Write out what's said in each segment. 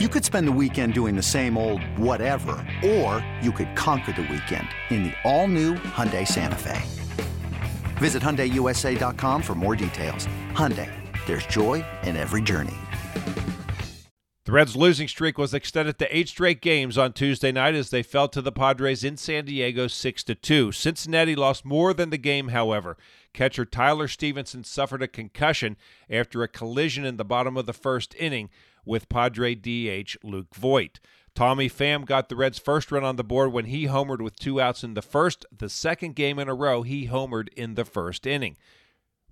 You could spend the weekend doing the same old whatever, or you could conquer the weekend in the all-new Hyundai Santa Fe. Visit HyundaiUSA.com for more details. Hyundai, there's joy in every journey. The Reds' losing streak was extended to eight straight games on Tuesday night as they fell to the Padres in San Diego 6 2. Cincinnati lost more than the game, however. Catcher Tyler Stephenson suffered a concussion after a collision in the bottom of the first inning with Padre DH Luke Voit. Tommy Pham got the Reds' first run on the board when he homered with two outs in the first. The second game in a row, he homered in the first inning.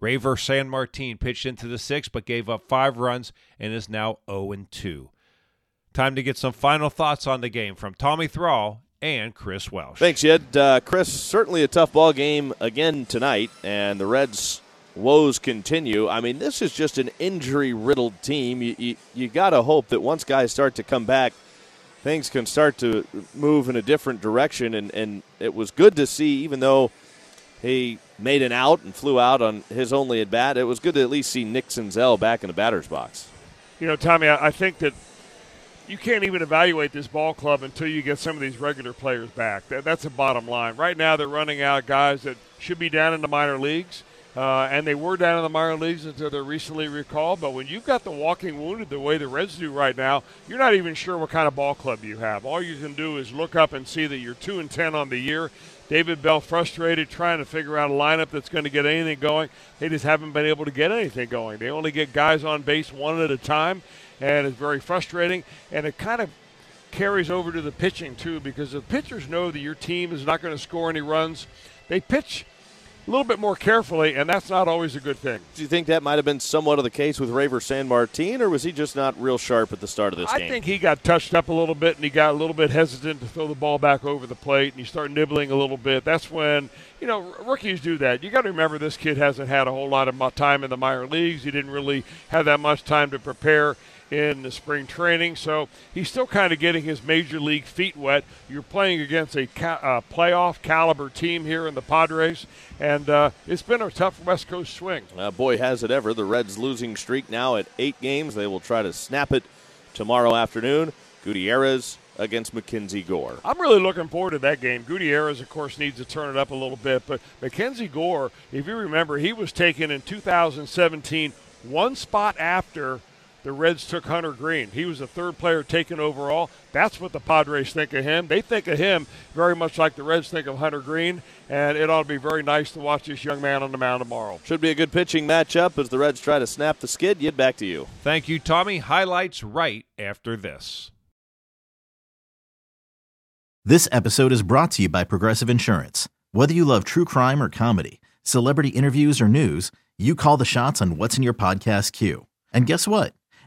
Reiver San Martin pitched into the sixth but gave up five runs and is now 0 2. Time to get some final thoughts on the game from Tommy Thrall and Chris Welsh. Thanks, Jed. Uh, Chris, certainly a tough ball game again tonight, and the Reds' woes continue. I mean, this is just an injury-riddled team. You, you, you got to hope that once guys start to come back, things can start to move in a different direction. And, and it was good to see, even though he made an out and flew out on his only at bat, it was good to at least see Nick Senzel back in the batter's box. You know, Tommy, I think that you can't even evaluate this ball club until you get some of these regular players back. That, that's the bottom line. Right now, they're running out guys that should be down in the minor leagues. Uh, and they were down in the minor leagues until they're recently recalled. But when you've got the walking wounded the way the Reds do right now, you're not even sure what kind of ball club you have. All you can do is look up and see that you're two and ten on the year. David Bell frustrated trying to figure out a lineup that's going to get anything going. They just haven't been able to get anything going. They only get guys on base one at a time, and it's very frustrating. And it kind of carries over to the pitching too, because the pitchers know that your team is not going to score any runs. They pitch a little bit more carefully, and that's not always a good thing. Do you think that might have been somewhat of the case with Reiver San Martin, or was he just not real sharp at the start of this I game? I think he got touched up a little bit, and he got a little bit hesitant to throw the ball back over the plate, and he started nibbling a little bit. That's when, you know, rookies do that. You got to remember this kid hasn't had a whole lot of time in the minor leagues. He didn't really have that much time to prepare in the spring training. So he's still kind of getting his major league feet wet. You're playing against a ca- uh, playoff caliber team here in the Padres, and uh, it's been a tough West Coast swing. Uh, boy, has it ever. The Reds' losing streak now at eight games. They will try to snap it tomorrow afternoon. Gutierrez against Mackenzie Gore. I'm really looking forward to that game. Gutierrez, of course, needs to turn it up a little bit, but Mackenzie Gore, if you remember, he was taken in 2017, one spot after – the Reds took Hunter Greene. He was the third player taken overall. That's what the Padres think of him. They think of him very much like the Reds think of Hunter Greene, and it ought to be very nice to watch this young man on the mound tomorrow. Should be a good pitching matchup as the Reds try to snap the skid. Get back to you. Thank you, Tommy. Highlights right after this. This episode is brought to you by Progressive Insurance. Whether you love true crime or comedy, celebrity interviews or news, you call the shots on what's in your podcast queue. And guess what?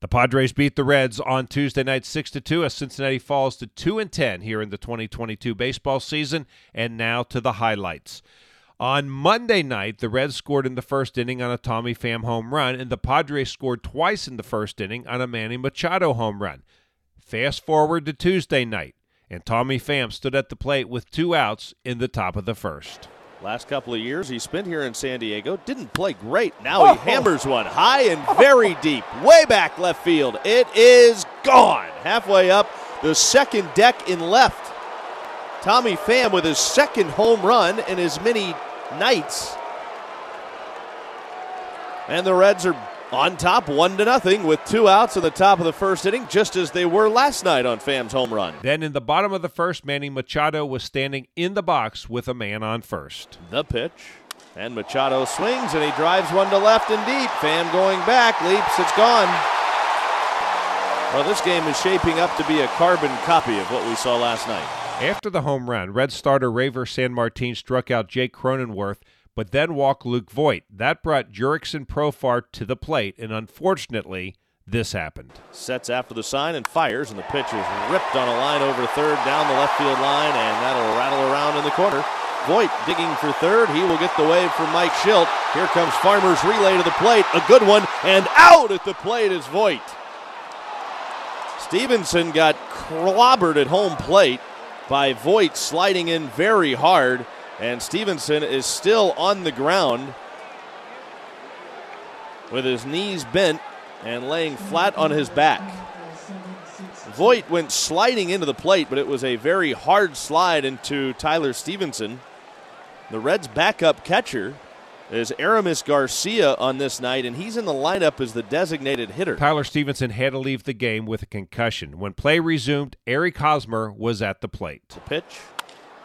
The Padres beat the Reds on Tuesday night 6 to 2 as Cincinnati falls to 2 and 10 here in the 2022 baseball season and now to the highlights. On Monday night, the Reds scored in the first inning on a Tommy Pham home run, and the Padres scored twice in the first inning on a Manny Machado home run. Fast forward to Tuesday night, and Tommy Pham stood at the plate with two outs in the top of the first. Last couple of years he spent here in San Diego. Didn't play great. Now he oh. hammers one high and very deep, way back left field. It is gone. Halfway up the second deck in left. Tommy Pham with his second home run in as many nights. And the Reds are on top, one to nothing, with two outs in the top of the first inning, just as they were last night on Pham's home run. Then in the bottom of the first, Manny Machado was standing in the box with a man on first. The pitch. And Machado swings and he drives one to left and deep. Pham going back, leaps, it's gone. Well, this game is shaping up to be a carbon copy of what we saw last night. After the home run, Red starter Reiver San Martin struck out Jake Cronenworth but then walked Luke Voit. That brought Jurickson Profar to the plate, and unfortunately, this happened. Sets after the sign and fires, and the pitch is ripped on a line over third down the left field line, and that'll rattle around in the corner. Voit digging for third. He will get the wave from Mike Shildt. Here comes Farmer's relay to the plate. A good one, and out at the plate is Voit. Stephenson got clobbered at home plate by Voit sliding in very hard, and Stephenson is still on the ground with his knees bent and laying flat on his back. Voit went sliding into the plate, but it was a very hard slide into Tyler Stephenson. The Reds' backup catcher is Aramis Garcia on this night, and he's in the lineup as the designated hitter. Tyler Stephenson had to leave the game with a concussion. When play resumed, Eric Hosmer was at the plate. The pitch,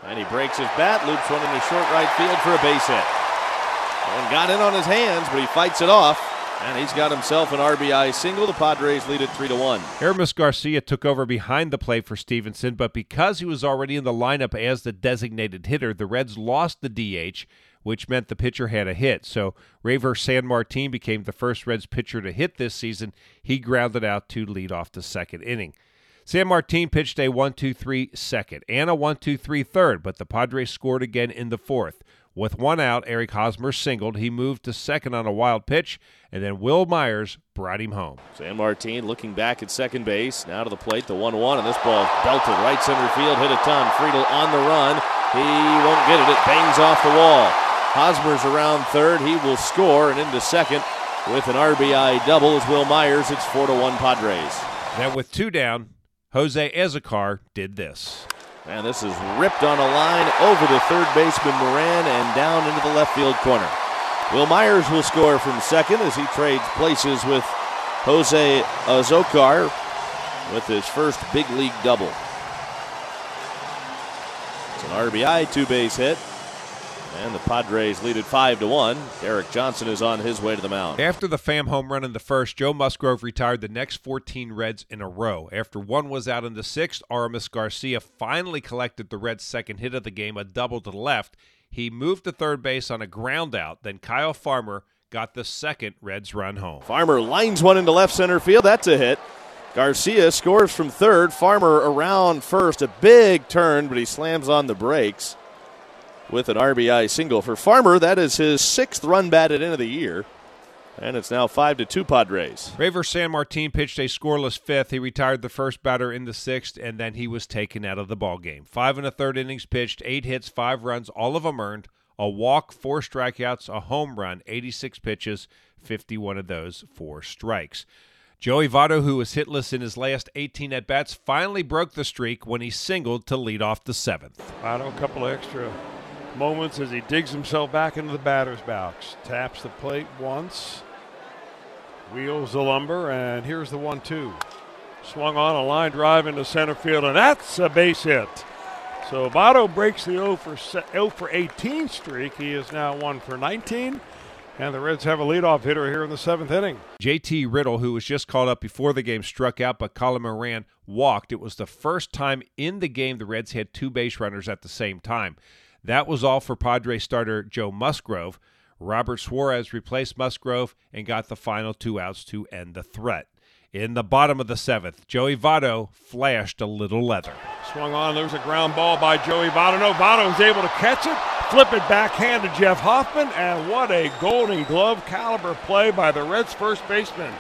and he breaks his bat, loops one into short right field for a base hit. One got in on his hands, but he fights it off. And he's got himself an RBI single. The Padres lead it 3 to 1. Aramis Garcia took over behind the plate for Stephenson, but because he was already in the lineup as the designated hitter, the Reds lost the DH, which meant the pitcher had a hit. So Reiver San Sanmartin became the first Reds pitcher to hit this season. He grounded out to lead off the second inning. Sanmartin pitched a 1 2 3 second and a 1 2 3 third, but the Padres scored again in the fourth. With one out, Eric Hosmer singled. He moved to second on a wild pitch, and then Wil Myers brought him home. San Martin looking back at second base. Now to the plate, the 1 1, and this ball belted right center field, hit a ton. Friedl on the run. He won't get it. It bangs off the wall. Hosmer's around third. He will score and into second with an RBI double as Wil Myers. It's 4 to 1 Padres. Then with two down, Jose Azocar did this. And this is ripped on a line over the third baseman Moran and down into the left field corner. Wil Myers will score from second as he trades places with Jose Azocar with his first big league double. It's an RBI two base hit. And the Padres lead it 5 to 1. Derek Johnson is on his way to the mound. After the Pham home run in the first, Joe Musgrove retired the next 14 Reds in a row. After one was out in the sixth, Aramis Garcia finally collected the Reds' second hit of the game, a double to the left. He moved to third base on a ground out. Then Kyle Farmer got the second Reds run home. Farmer lines one into left center field. That's a hit. Garcia scores from third. Farmer around first. A big turn, but he slams on the brakes with an RBI single. For Farmer, that is his sixth run batted into the year. And it's now 5 to 2 Padres. Reiver San Martin pitched a scoreless fifth. He retired the first batter in the sixth, and then he was taken out of the ball game. Five and a third innings pitched, eight hits, five runs, all of them earned, a walk, four strikeouts, a home run, 86 pitches, 51 of those four strikes. Joey Votto, who was hitless in his last 18 at bats, finally broke the streak when he singled to lead off the seventh. Votto, a couple extra moments as he digs himself back into the batter's box. Taps the plate once, wheels the lumber, and here's the one two. Swung on a line drive into center field, and that's a base hit. So Votto breaks the 0 for, 0 for 18 streak. He is now 1 for 19. And the Reds have a leadoff hitter here in the seventh inning. JT Riddle, who was just called up before the game, struck out, but Colin Moran walked. It was the first time in the game the Reds had two base runners at the same time. That was all for Padre starter Joe Musgrove. Robert Suarez replaced Musgrove and got the final two outs to end the threat. In the bottom of the seventh, Joey Votto flashed a little leather. Swung on. There's a ground ball by Joey Votto. No, Votto was able to catch it, flip it backhand to Jeff Hoffman, and what a Golden Glove caliber play by the Reds' first baseman.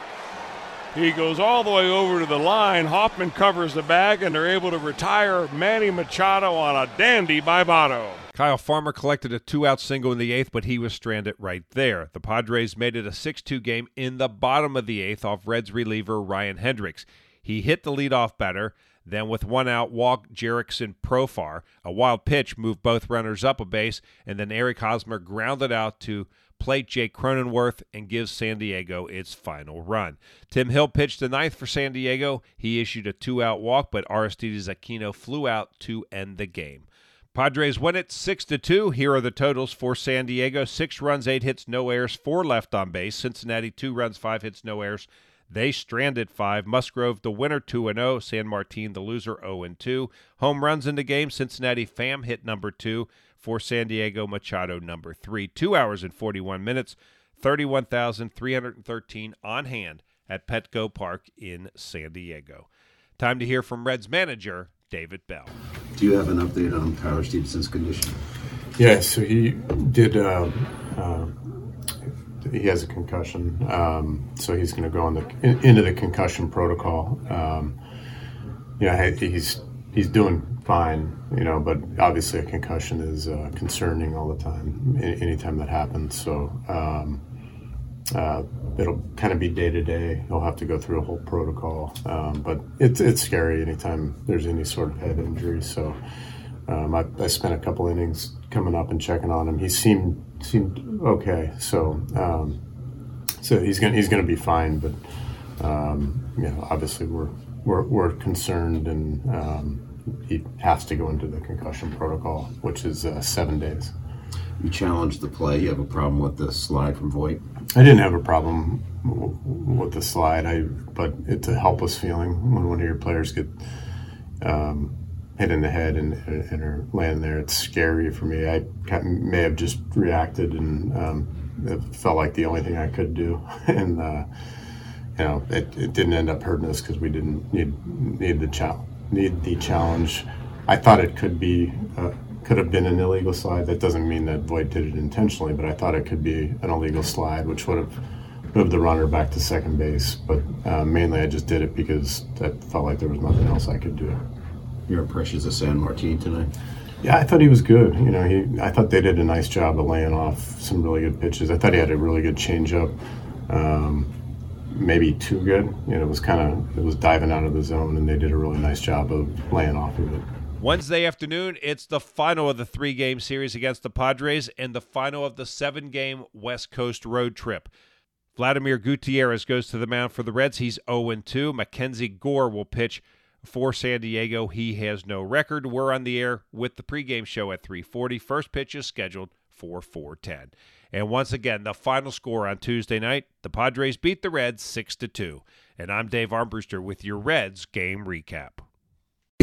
He goes all the way over to the line. Hoffman covers the bag, and they're able to retire Manny Machado on a dandy by Votto. Kyle Farmer collected a two out single in the eighth, but he was stranded right there. The Padres made it a 6 2 game in the bottom of the eighth off Reds reliever Ryan Hendrix. He hit the leadoff batter, then with one out, walked Jurickson Profar. A wild pitch moved both runners up a base, and then Eric Hosmer grounded out to plate Jake Cronenworth and gives San Diego its final run. Tim Hill pitched the ninth for San Diego. He issued a two out walk, but Aristides Aquino flew out to end the game. Padres win it 6 to 2. Here are the totals for San Diego 6 runs, 8 hits, no errors, 4 left on base. Cincinnati 2 runs, 5 hits, no errors. They stranded 5. Musgrove the winner 2 and 0. Sanmartin the loser 0 and 2. Home runs in the game Cincinnati Pham hit number 2 for San Diego Machado number 3. 2 hours and 41 minutes. 31,313 on hand at Petco Park in San Diego. Time to hear from Reds manager David Bell. Do you have an update on Tyler Stephenson's condition? Yeah, so he did. Uh, uh, he has a concussion, um, so he's going to go on the in, into the concussion protocol. Um, yeah, he's he's doing fine, you know, but obviously a concussion is uh, concerning all the time, anytime that happens. So um, uh, it'll kind of be day to day. He'll have to go through a whole protocol, um, but it's it's scary anytime there's any sort of head injury. So um, I, I, spent a couple innings coming up and checking on him. He seemed seemed okay. So um, so he's gonna he's gonna be fine, but um, you know, obviously we're we're, we're concerned and um, he has to go into the concussion protocol, which is uh, seven days. You challenged the play. You have a problem with the slide from Voit? I didn't have a problem w- with the slide. I, but it's a helpless feeling when one of your players get um, hit in the head and, and are laying there. It's scary for me. I may have just reacted, and um, it felt like the only thing I could do. and uh, you know, it, it, didn't end up hurting us because we didn't need need the challenge need the challenge. I thought it could be uh, could have been an illegal slide. That doesn't mean that Voit did it intentionally, but I thought it could be an illegal slide, which would have moved the runner back to second base. But uh, mainly, I just did it because I felt like there was nothing else I could do. Your impressions of San Martin tonight? Yeah, I thought he was good. You know, he I thought they did a nice job of laying off some really good pitches. I thought he had a really good changeup. Um, maybe too good. You know, it was kind of it was diving out of the zone, and they did a really nice job of laying off of it. Wednesday afternoon, it's the final of the three game series against the Padres and the final of the seven game West Coast road trip. Vladimir Gutierrez goes to the mound for the Reds. He's 0 2. Mackenzie Gore will pitch for San Diego. He has no record. We're on the air with the pregame show at 3:40. First pitch is scheduled for 4:10. And once again, the final score on Tuesday night, the Padres beat the Reds 6 to 2. And I'm Dave Armbruster with your Reds game recap.